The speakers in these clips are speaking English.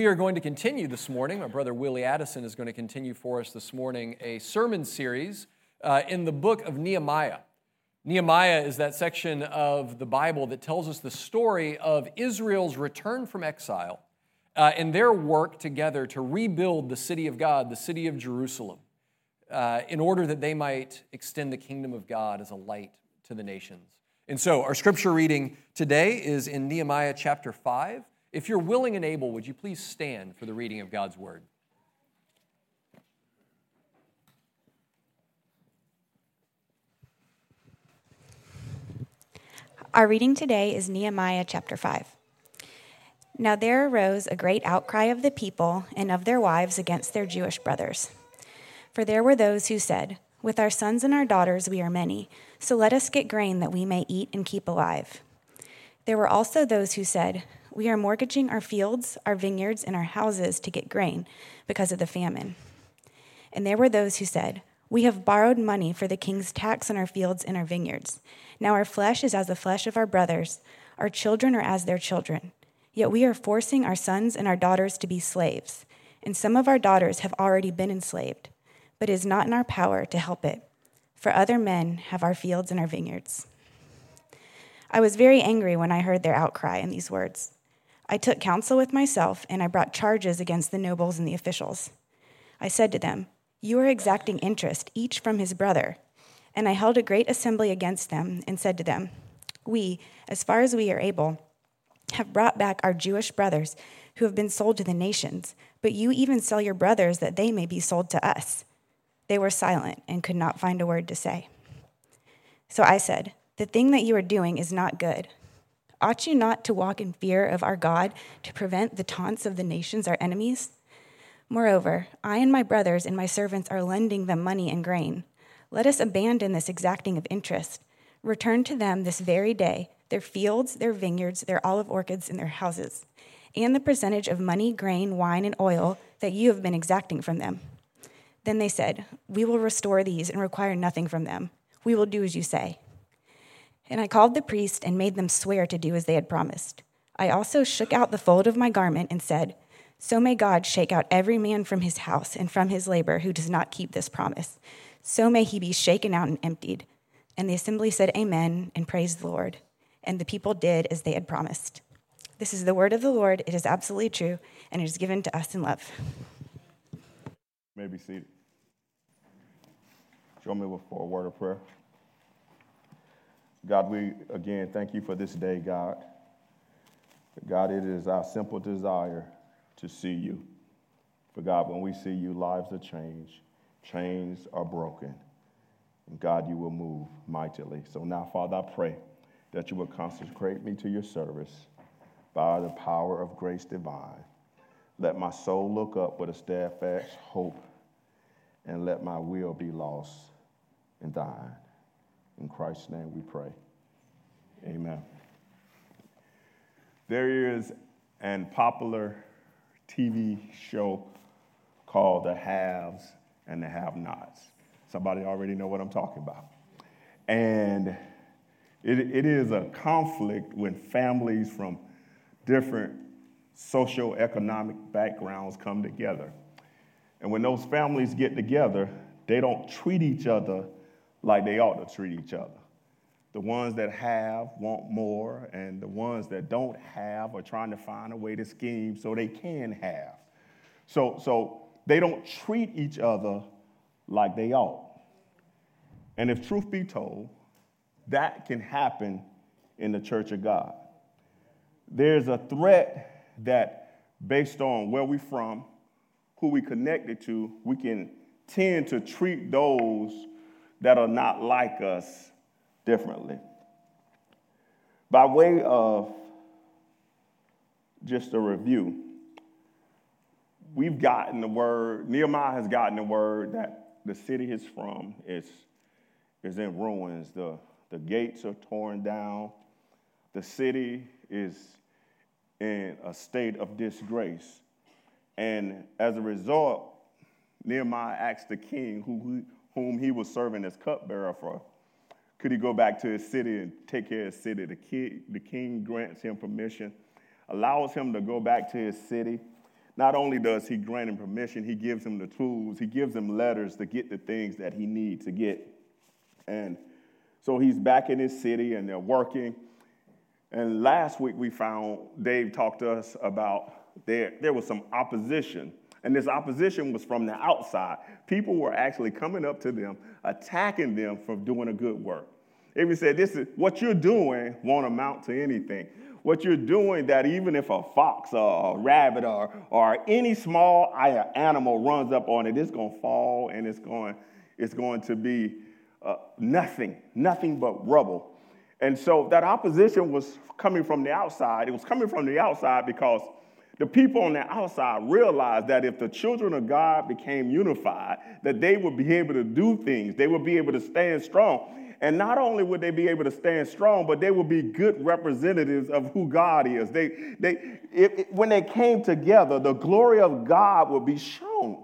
We are going to continue this morning. My brother Willie Addison is going to continue for us this morning a sermon series uh, in the book of Nehemiah. Nehemiah is that section of the Bible that tells us the story of Israel's return from exile uh, and their work together to rebuild the city of God, the city of Jerusalem, uh, in order that they might extend the kingdom of God as a light to the nations. And so, our scripture reading today is in Nehemiah chapter 5 if you're willing and able, would you please stand for the reading of God's word? Our reading today is Nehemiah chapter 5. Now there arose a great outcry of the people and of their wives against their Jewish brothers. For there were those who said, With our sons and our daughters we are many, so let us get grain that we may eat and keep alive. There were also those who said, we are mortgaging our fields, our vineyards, and our houses to get grain because of the famine. And there were those who said, We have borrowed money for the king's tax on our fields and our vineyards. Now our flesh is as the flesh of our brothers, our children are as their children. Yet we are forcing our sons and our daughters to be slaves. And some of our daughters have already been enslaved, but it is not in our power to help it, for other men have our fields and our vineyards. I was very angry when I heard their outcry and these words. I took counsel with myself, and I brought charges against the nobles and the officials. I said to them, You are exacting interest, each from his brother. And I held a great assembly against them, and said to them, We, as far as we are able, have brought back our Jewish brothers who have been sold to the nations, but you even sell your brothers that they may be sold to us. They were silent and could not find a word to say. So I said, The thing that you are doing is not good. Ought you not to walk in fear of our God to prevent the taunts of the nations, our enemies? Moreover, I and my brothers and my servants are lending them money and grain. Let us abandon this exacting of interest. Return to them this very day their fields, their vineyards, their olive orchards, and their houses, and the percentage of money, grain, wine, and oil that you have been exacting from them. Then they said, We will restore these and require nothing from them. We will do as you say. And I called the priest and made them swear to do as they had promised. I also shook out the fold of my garment and said, So may God shake out every man from his house and from his labor who does not keep this promise. So may he be shaken out and emptied. And the assembly said, Amen, and praised the Lord. And the people did as they had promised. This is the word of the Lord. It is absolutely true, and it is given to us in love. May be seated. Join me for a word of prayer. God, we again thank you for this day, God. God, it is our simple desire to see you. For God, when we see you, lives are changed, chains are broken. And God, you will move mightily. So now, Father, I pray that you will consecrate me to your service by the power of grace divine. Let my soul look up with a steadfast hope, and let my will be lost in thine. In Christ's name we pray. Amen. There is an popular TV show called The Haves and the Have Nots. Somebody already know what I'm talking about. And it, it is a conflict when families from different socio-economic backgrounds come together. And when those families get together, they don't treat each other like they ought to treat each other. The ones that have want more, and the ones that don't have are trying to find a way to scheme so they can have. So, so they don't treat each other like they ought. And if truth be told, that can happen in the church of God. There's a threat that, based on where we're from, who we connected to, we can tend to treat those that are not like us differently. By way of just a review, we've gotten the word, Nehemiah has gotten the word that the city he's from is, is in ruins. The, the gates are torn down. The city is in a state of disgrace. And as a result, Nehemiah asked the king, who, whom he was serving as cupbearer for, could he go back to his city and take care of his city? The king, the king grants him permission, allows him to go back to his city. Not only does he grant him permission, he gives him the tools, he gives him letters to get the things that he needs to get. And so he's back in his city and they're working. And last week we found Dave talked to us about there, there was some opposition and this opposition was from the outside. People were actually coming up to them, attacking them for doing a good work. Even said, This is what you're doing won't amount to anything. What you're doing, that even if a fox or a rabbit or, or any small animal runs up on it, it's going to fall and it's going, it's going to be uh, nothing, nothing but rubble. And so that opposition was coming from the outside. It was coming from the outside because the people on the outside realized that if the children of God became unified, that they would be able to do things, they would be able to stand strong. And not only would they be able to stand strong, but they would be good representatives of who God is. They, they, it, it, when they came together, the glory of God would be shown.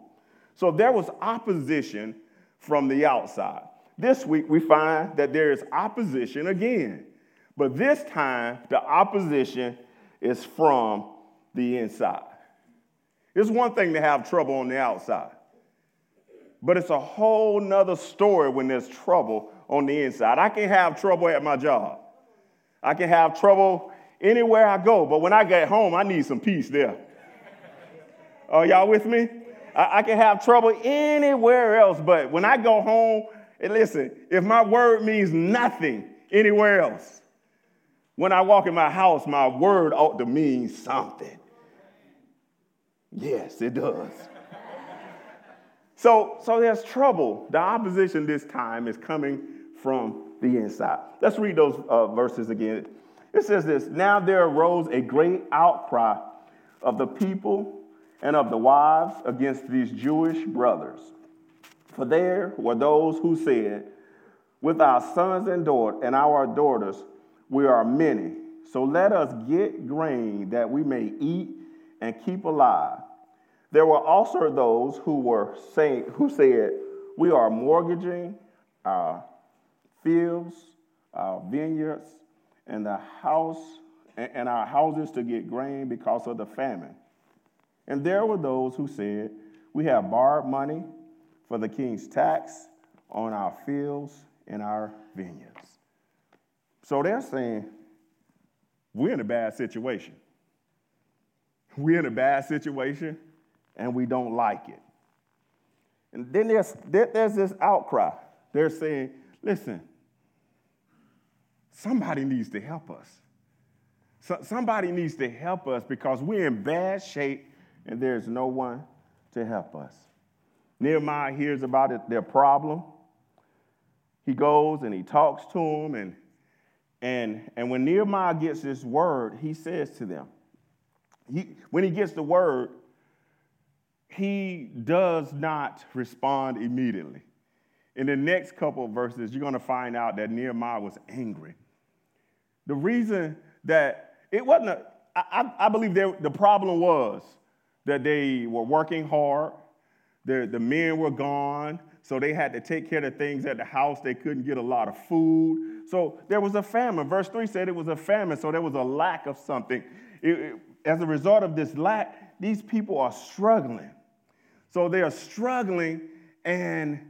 So there was opposition from the outside. This week, we find that there is opposition again. But this time, the opposition is from the inside. It's one thing to have trouble on the outside, but it's a whole nother story when there's trouble on the inside. I can have trouble at my job, I can have trouble anywhere I go, but when I get home, I need some peace there. Are y'all with me? I, I can have trouble anywhere else, but when I go home, and listen, if my word means nothing anywhere else, when I walk in my house, my word ought to mean something. Yes, it does. so, so there's trouble. The opposition this time is coming from the inside. Let's read those uh, verses again. It says this Now there arose a great outcry of the people and of the wives against these Jewish brothers. For there were those who said, With our sons and daughters and our daughters, we are many. So let us get grain that we may eat and keep alive. There were also those who were saying, who said, We are mortgaging our fields, our vineyards, and the house and our houses to get grain because of the famine. And there were those who said, We have borrowed money for the king's tax on our fields and our vineyards. So they're saying, We're in a bad situation. We're in a bad situation and we don't like it. And then there's, there's this outcry. They're saying, listen, somebody needs to help us. So, somebody needs to help us because we're in bad shape and there's no one to help us. Nehemiah hears about it, their problem. He goes and he talks to them. And, and, and when Nehemiah gets this word, he says to them, he, when he gets the word, he does not respond immediately. In the next couple of verses, you're going to find out that Nehemiah was angry. The reason that it wasn't, a, I, I believe the problem was that they were working hard, the, the men were gone, so they had to take care of things at the house. They couldn't get a lot of food. So there was a famine. Verse 3 said it was a famine, so there was a lack of something. It, it, as a result of this lack, these people are struggling. So they are struggling, and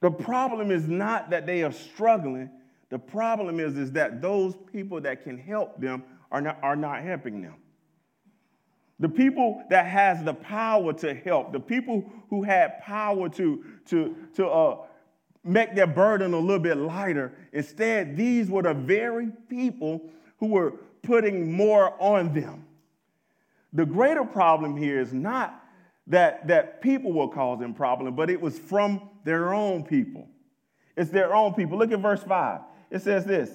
the problem is not that they are struggling. The problem is, is that those people that can help them are not, are not helping them. The people that has the power to help, the people who had power to, to, to uh, make their burden a little bit lighter, instead, these were the very people who were putting more on them. The greater problem here is not that, that people were causing problem, but it was from their own people. It's their own people. Look at verse 5. It says this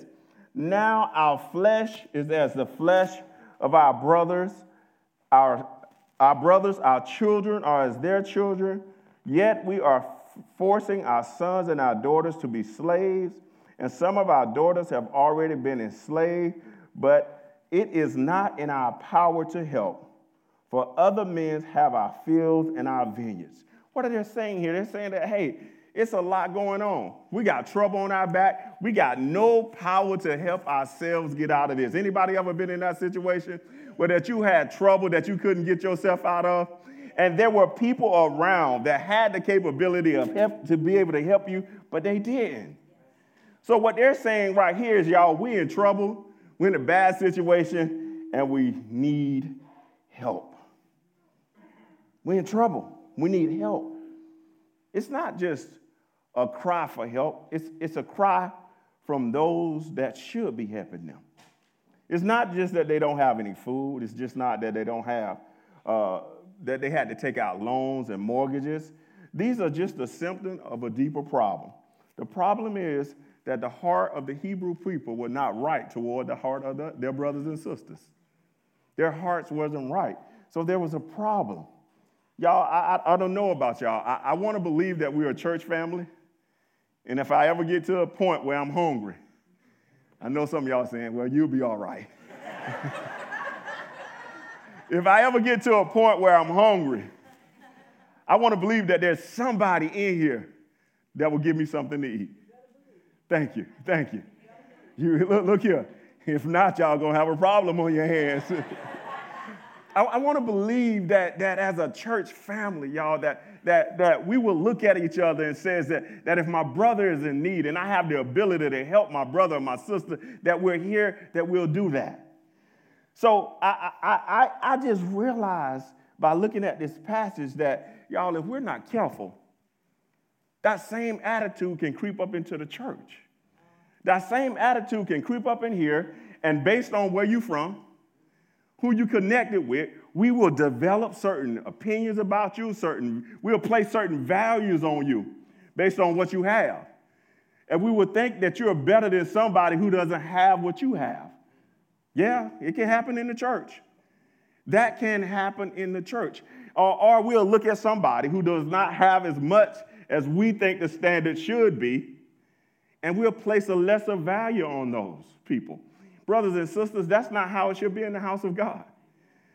Now our flesh is as the flesh of our brothers, our, our brothers, our children are as their children, yet we are forcing our sons and our daughters to be slaves, and some of our daughters have already been enslaved, but it is not in our power to help, for other men have our fields and our vineyards. What are they saying here? They're saying that, hey, it's a lot going on. We got trouble on our back. We got no power to help ourselves get out of this. Anybody ever been in that situation where that you had trouble that you couldn't get yourself out of? And there were people around that had the capability of help to be able to help you, but they didn't. So what they're saying right here is, y'all, we in trouble, we're in a bad situation, and we need help. We're in trouble. We need help. It's not just a cry for help, it's, it's a cry from those that should be helping them. It's not just that they don't have any food, it's just not that they don't have, uh, that they had to take out loans and mortgages. These are just a symptom of a deeper problem. The problem is that the heart of the Hebrew people were not right toward the heart of the, their brothers and sisters. Their hearts wasn't right. So there was a problem. Y'all, I, I, I don't know about y'all. I, I want to believe that we're a church family. And if I ever get to a point where I'm hungry, I know some of y'all saying, well, you'll be all right. if I ever get to a point where I'm hungry, I want to believe that there's somebody in here that will give me something to eat. Thank you. Thank you. You look, look here. If not, y'all gonna have a problem on your hands. I, I want to believe that, that as a church family, y'all, that, that, that we will look at each other and says that, that if my brother is in need and I have the ability to help my brother or my sister, that we're here, that we'll do that. So I, I, I, I just realized by looking at this passage that, y'all, if we're not careful, that same attitude can creep up into the church. That same attitude can creep up in here, and based on where you're from, who you connected with, we will develop certain opinions about you, certain, we'll place certain values on you based on what you have. And we will think that you're better than somebody who doesn't have what you have. Yeah, it can happen in the church. That can happen in the church. Or, or we'll look at somebody who does not have as much as we think the standard should be, and we'll place a lesser value on those people. Brothers and sisters, that's not how it should be in the house of God.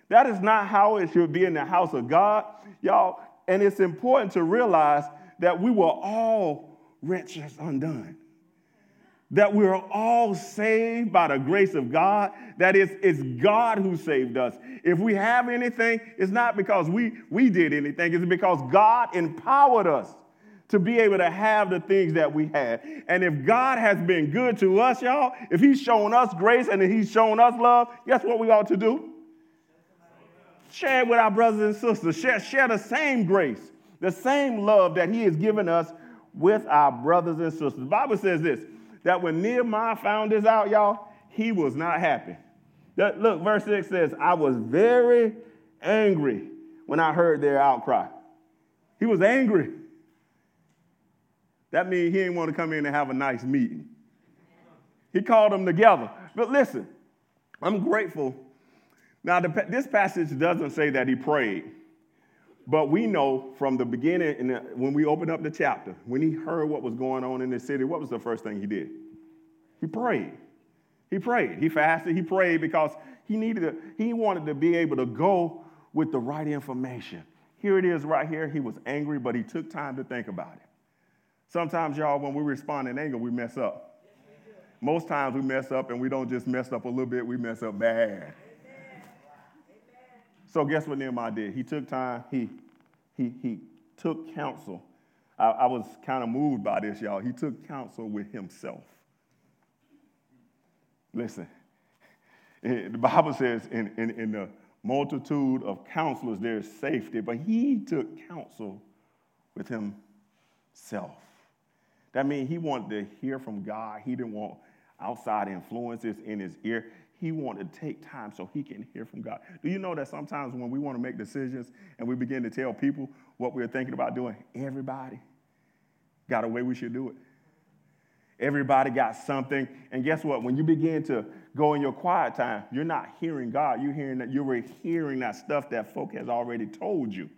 That is not how it should be in the house of God, y'all. And it's important to realize that we were all wretched undone. That we're all saved by the grace of God. That is, it's God who saved us. If we have anything, it's not because we, we did anything, it's because God empowered us to be able to have the things that we had. And if God has been good to us, y'all, if He's shown us grace and He's shown us love, guess what we ought to do? Share it with our brothers and sisters. Share, share the same grace, the same love that He has given us with our brothers and sisters. The Bible says this that when Nehemiah found this out, y'all, he was not happy. Look, verse 6 says, I was very angry when I heard their outcry. He was angry. That means he didn't want to come in and have a nice meeting. He called them together. But listen, I'm grateful. Now, the, this passage doesn't say that he prayed, but we know from the beginning, the, uh, when we opened up the chapter, when he heard what was going on in the city, what was the first thing he did? He prayed. He prayed. He fasted. He prayed because he needed to, he wanted to be able to go with the right information. Here it is right here. He was angry, but he took time to think about it. Sometimes, y'all, when we respond in anger, we mess up. Most times we mess up and we don't just mess up a little bit, we mess up bad. So guess what Nehemiah did? He took time, he, he, he took counsel. I, I was kind of moved by this, y'all. He took counsel with himself. Listen, the Bible says in, in, in the multitude of counselors there is safety, but he took counsel with himself. That means he wanted to hear from God. He didn't want outside influences in his ear. He wanted to take time so he can hear from God. Do you know that sometimes when we want to make decisions and we begin to tell people what we're thinking about doing, everybody got a way we should do it. Everybody got something. And guess what? When you begin to go in your quiet time, you're not hearing God. You're hearing that you're hearing that stuff that folk has already told you.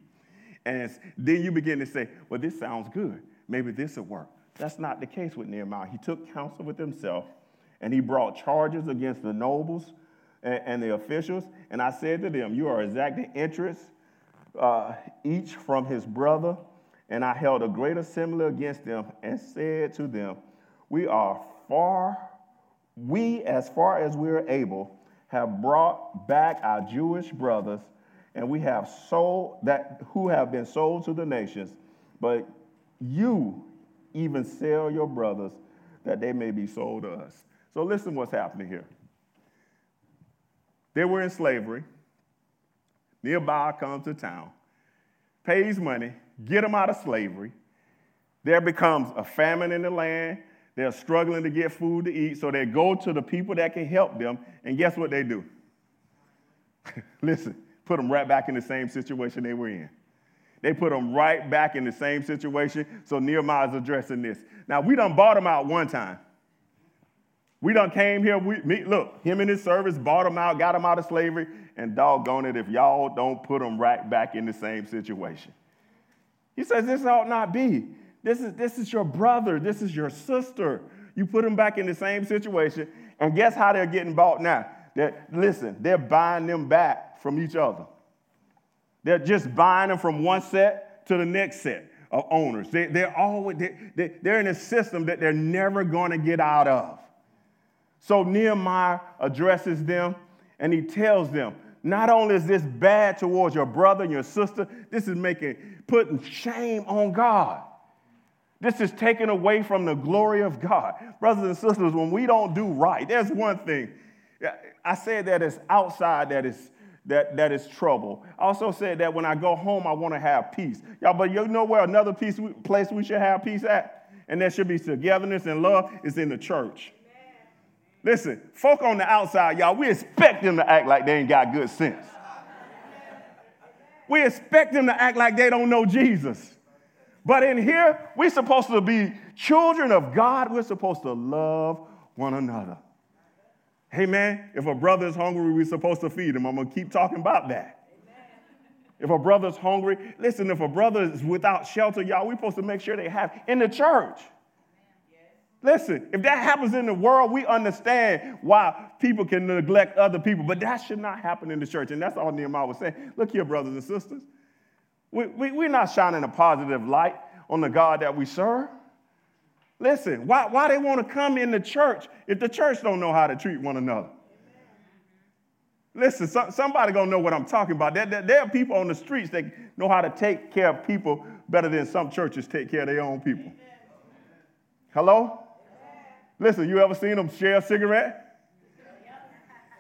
And then you begin to say, well, this sounds good. Maybe this will work. That's not the case with Nehemiah. He took counsel with himself and he brought charges against the nobles and, and the officials. And I said to them, You are exacting interest, uh, each from his brother. And I held a great assembly against them and said to them, We are far, we, as far as we are able, have brought back our Jewish brothers, and we have sold that who have been sold to the nations. But you even sell your brothers that they may be sold to us. So listen what's happening here. They were in slavery. Nehemiah comes to town, pays money, get them out of slavery. There becomes a famine in the land. They're struggling to get food to eat, so they go to the people that can help them. And guess what they do? Listen, put them right back in the same situation they were in. They put them right back in the same situation. So Nehemiah's addressing this. Now, we done bought them out one time. We done came here. We, me, look, him and his service bought them out, got them out of slavery, and doggone it if y'all don't put them right back in the same situation. He says, This ought not be. This is, this is your brother. This is your sister. You put them back in the same situation, and guess how they're getting bought now? They're, listen, they're buying them back from each other. They're just buying them from one set to the next set of owners. They, they're always they, they're in a system that they're never going to get out of. So Nehemiah addresses them and he tells them, not only is this bad towards your brother and your sister, this is making putting shame on God. This is taken away from the glory of God. Brothers and sisters, when we don't do right, there's one thing. I said that it's outside that is that, that is trouble. I also said that when I go home, I want to have peace. Y'all, but you know where another peace, place we should have peace at? And there should be togetherness and love is in the church. Listen, folk on the outside, y'all, we expect them to act like they ain't got good sense. We expect them to act like they don't know Jesus. But in here, we're supposed to be children of God. We're supposed to love one another. Hey, man, if a brother is hungry, we're supposed to feed him. I'm to keep talking about that. If a brother's hungry, listen, if a brother is without shelter, y'all, we're supposed to make sure they have in the church. Listen, if that happens in the world, we understand why people can neglect other people, but that should not happen in the church. And that's all Nehemiah was saying. Look here, brothers and sisters. We, we, we're not shining a positive light on the God that we serve. Listen, why, why they want to come in the church if the church don't know how to treat one another? Listen, so, somebody gonna know what I'm talking about. There, there, there, are people on the streets that know how to take care of people better than some churches take care of their own people. Hello? Listen, you ever seen them share a cigarette?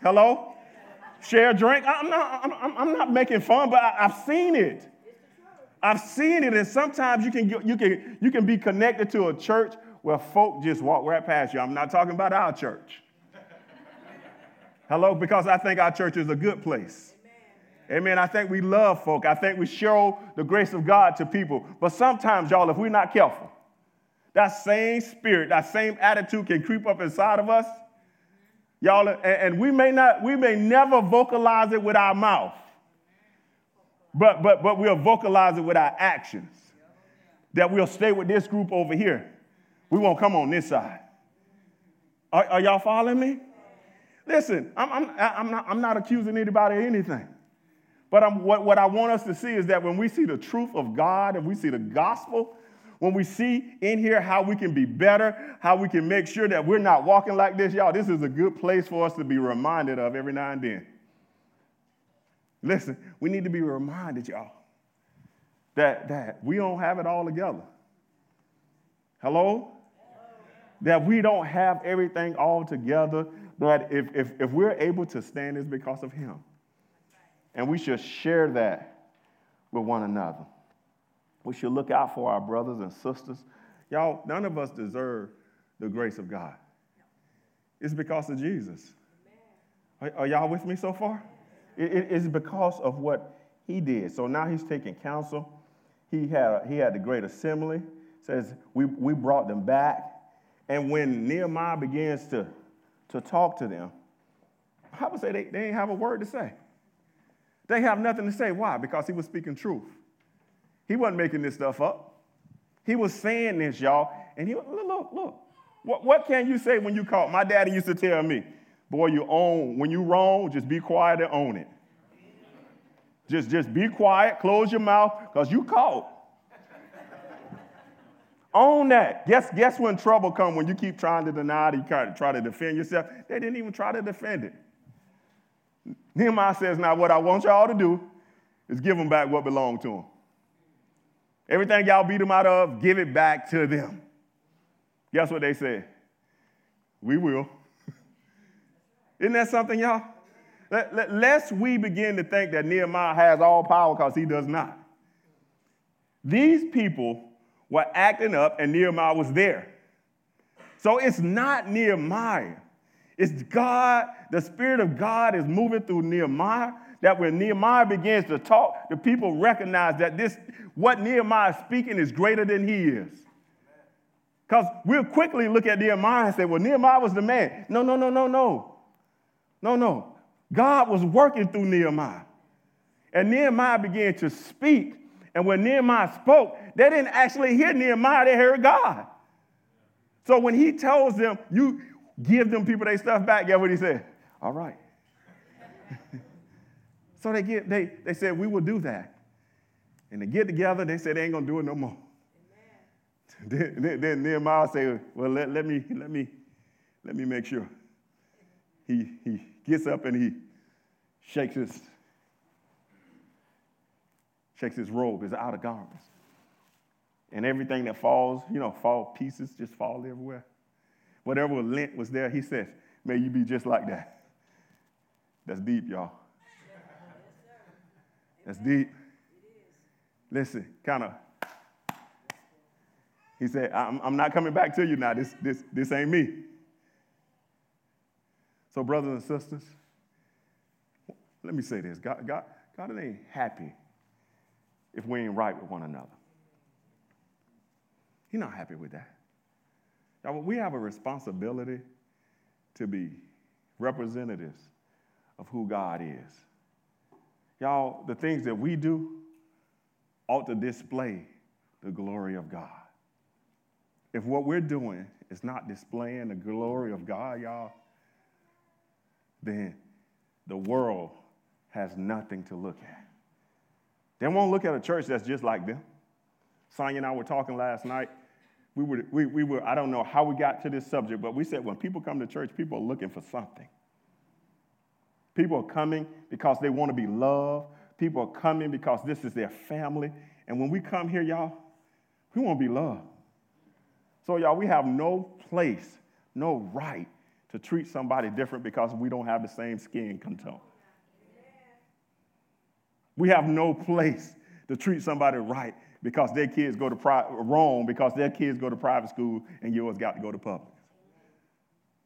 Hello? Share a drink? I'm not, I'm, I'm not making fun, but I, I've seen it. I've seen it, and sometimes you can, you, can, you can be connected to a church where folk just walk right past you. I'm not talking about our church. Hello? Because I think our church is a good place. Amen. Amen. I think we love folk. I think we show the grace of God to people. But sometimes, y'all, if we're not careful, that same spirit, that same attitude can creep up inside of us. Y'all, and we may not, we may never vocalize it with our mouth but, but, but we'll vocalize it with our actions. That we'll stay with this group over here. We won't come on this side. Are, are y'all following me? Listen, I'm, I'm, I'm, not, I'm not accusing anybody of anything. But I'm, what, what I want us to see is that when we see the truth of God and we see the gospel, when we see in here how we can be better, how we can make sure that we're not walking like this, y'all, this is a good place for us to be reminded of every now and then. Listen, we need to be reminded, y'all, that, that we don't have it all together. Hello? That we don't have everything all together. That if, if, if we're able to stand, it's because of Him. And we should share that with one another. We should look out for our brothers and sisters. Y'all, none of us deserve the grace of God. It's because of Jesus. Are, are y'all with me so far? It is because of what he did. So now he's taking counsel. He had, he had the great assembly. Says, we, we brought them back. And when Nehemiah begins to, to talk to them, I would say they, they didn't have a word to say. They have nothing to say. Why? Because he was speaking truth. He wasn't making this stuff up. He was saying this, y'all. And he look, look, look. What, what can you say when you call? My daddy used to tell me, boy, you own, when you wrong, just be quiet and own it. Just, just be quiet, close your mouth, because you caught. Own that. Guess, guess when trouble come when you keep trying to deny it, you try to, try to defend yourself. They didn't even try to defend it. Nehemiah says, now what I want y'all to do is give them back what belonged to them. Everything y'all beat them out of, give it back to them. Guess what they said? We will. Isn't that something, y'all? Let, let, lest we begin to think that Nehemiah has all power because he does not. These people were acting up and Nehemiah was there. So it's not Nehemiah. It's God, the Spirit of God is moving through Nehemiah. That when Nehemiah begins to talk, the people recognize that this, what Nehemiah is speaking is greater than he is. Because we'll quickly look at Nehemiah and say, well, Nehemiah was the man. No, no, no, no, no. No, no. God was working through Nehemiah. And Nehemiah began to speak. And when Nehemiah spoke, they didn't actually hear Nehemiah, they heard God. So when he tells them, you give them people their stuff back, guess what he said? All right. so they get they they said, we will do that. And they get together, they said they ain't gonna do it no more. Then, then, then Nehemiah said, Well, let, let me let me let me make sure. He he gets up and he shakes his shakes his robe, his outer garments. And everything that falls, you know, fall pieces just fall everywhere. Whatever lint was there, he says, May you be just like that. That's deep, y'all. That's deep. Listen, kind of. He said, I'm, I'm not coming back to you now. This, this, this ain't me. So, brothers and sisters, let me say this God, God, God ain't happy if we ain't right with one another. He's not happy with that. Y'all, we have a responsibility to be representatives of who God is. Y'all, the things that we do ought to display the glory of God. If what we're doing is not displaying the glory of God, y'all, then the world has nothing to look at. They won't look at a church that's just like them. Sonia and I were talking last night. We were, we, we were, I don't know how we got to this subject, but we said when people come to church, people are looking for something. People are coming because they want to be loved. People are coming because this is their family. And when we come here, y'all, we want to be loved. So, y'all, we have no place, no right to treat somebody different because we don't have the same skin tone. We have no place to treat somebody right because their kids go to pri- wrong because their kids go to private school and yours got to go to public.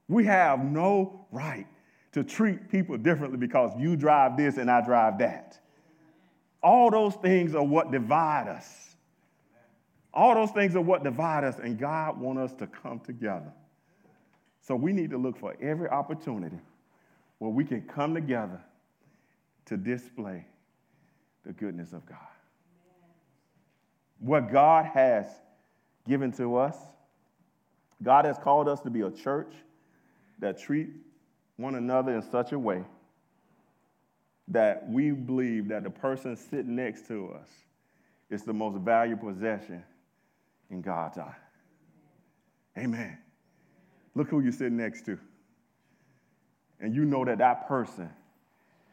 We have no right to treat people differently because you drive this and I drive that. All those things are what divide us. All those things are what divide us, and God wants us to come together. So we need to look for every opportunity where we can come together to display the goodness of God. What God has given to us, God has called us to be a church that treat one another in such a way that we believe that the person sitting next to us is the most valuable possession in God's eye. Amen. Look who you're sitting next to. And you know that that person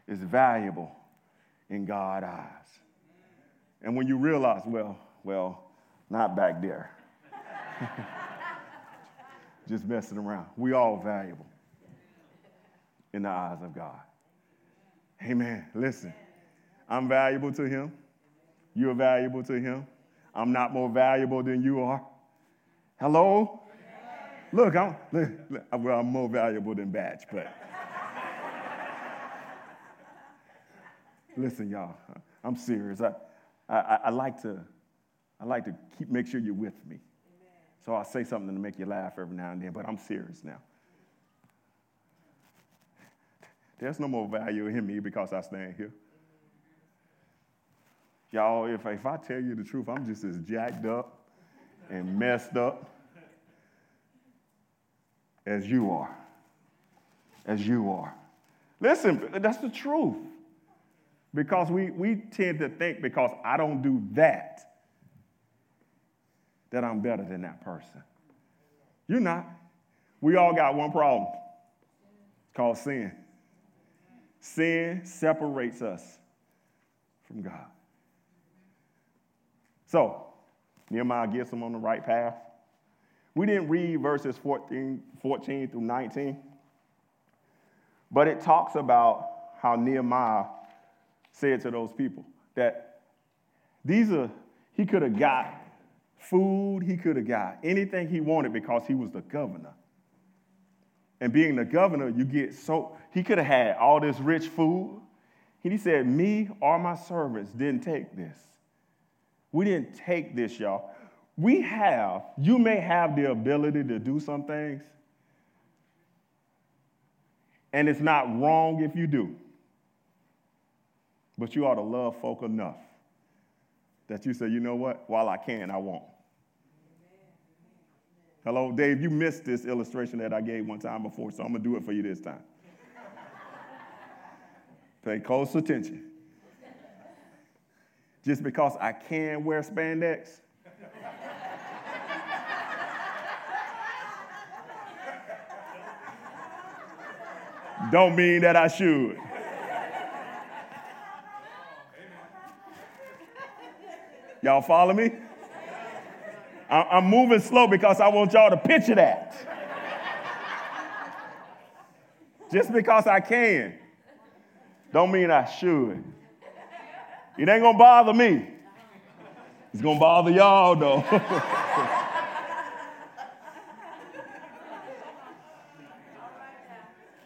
is valuable in God's eyes. And when you realize, well, well, not back there. Just messing around. We all valuable in the eyes of God. Amen. Listen, I'm valuable to him. You're valuable to him. I'm not more valuable than you are. Hello? Look, I'm, look, well, I'm more valuable than Batch, but. Listen, y'all, I'm serious. I, I, I, like to, I like to keep, make sure you're with me. So I'll say something to make you laugh every now and then, but I'm serious now. There's no more value in me because I stand here. Y'all, if, if I tell you the truth, I'm just as jacked up and messed up as you are. As you are. Listen, that's the truth. Because we, we tend to think because I don't do that, that I'm better than that person. You're not. We all got one problem. It's called sin. Sin separates us from God. So, Nehemiah gets them on the right path. We didn't read verses 14, 14 through 19, but it talks about how Nehemiah said to those people that these are, he could have got food, he could have got anything he wanted because he was the governor. And being the governor, you get so, he could have had all this rich food. And He said, Me or my servants didn't take this. We didn't take this, y'all. We have, you may have the ability to do some things, and it's not wrong if you do. But you ought to love folk enough that you say, you know what? While I can, I won't. Hello, Dave, you missed this illustration that I gave one time before, so I'm going to do it for you this time. Pay close attention. Just because I can wear spandex, don't mean that I should. Y'all follow me? I'm moving slow because I want y'all to picture that. Just because I can, don't mean I should. It ain't gonna bother me. It's gonna bother y'all though.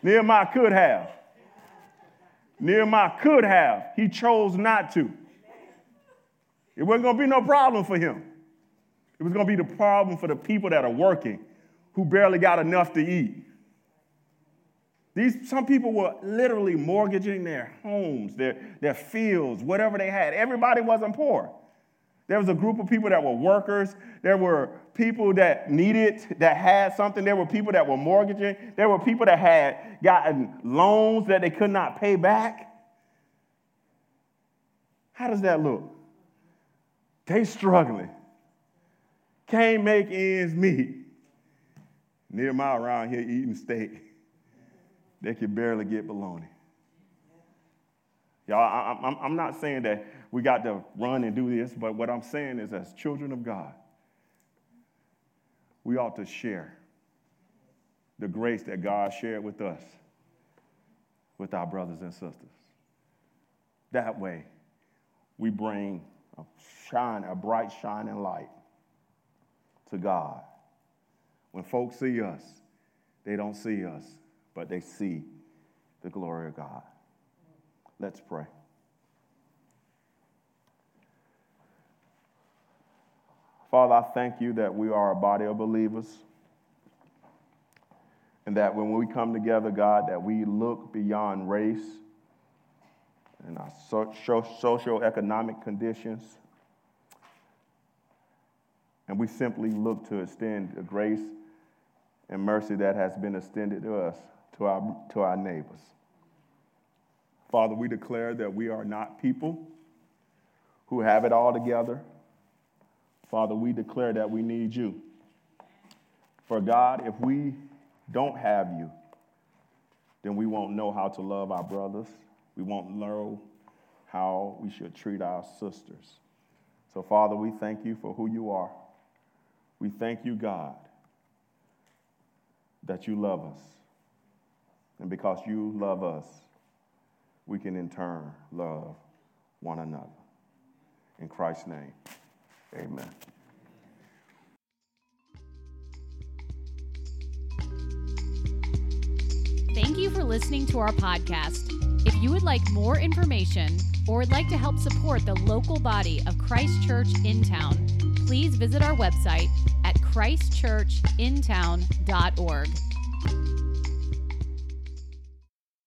Nehemiah could have. Nehemiah could have. He chose not to. It wasn't going to be no problem for him. It was going to be the problem for the people that are working who barely got enough to eat. These, some people were literally mortgaging their homes, their, their fields, whatever they had. Everybody wasn't poor. There was a group of people that were workers. There were people that needed, that had something. There were people that were mortgaging. There were people that had gotten loans that they could not pay back. How does that look? They struggling. Can't make ends meet. Near Nehemiah around here eating steak. They can barely get bologna. Y'all, I, I'm not saying that we got to run and do this, but what I'm saying is, as children of God, we ought to share the grace that God shared with us, with our brothers and sisters. That way, we bring a shine, a bright shining light to God. When folks see us, they don't see us, but they see the glory of God. Let's pray. Father, I thank you that we are a body of believers. And that when we come together, God, that we look beyond race and our social economic conditions. And we simply look to extend the grace and mercy that has been extended to us, to our, to our neighbors. Father, we declare that we are not people who have it all together. Father, we declare that we need you. For God, if we don't have you, then we won't know how to love our brothers. We won't know how we should treat our sisters. So, Father, we thank you for who you are. We thank you, God, that you love us. And because you love us, we can in turn love one another. In Christ's name, amen. Thank you for listening to our podcast. If you would like more information or would like to help support the local body of Christ Church in town, please visit our website at christchurchintown.org.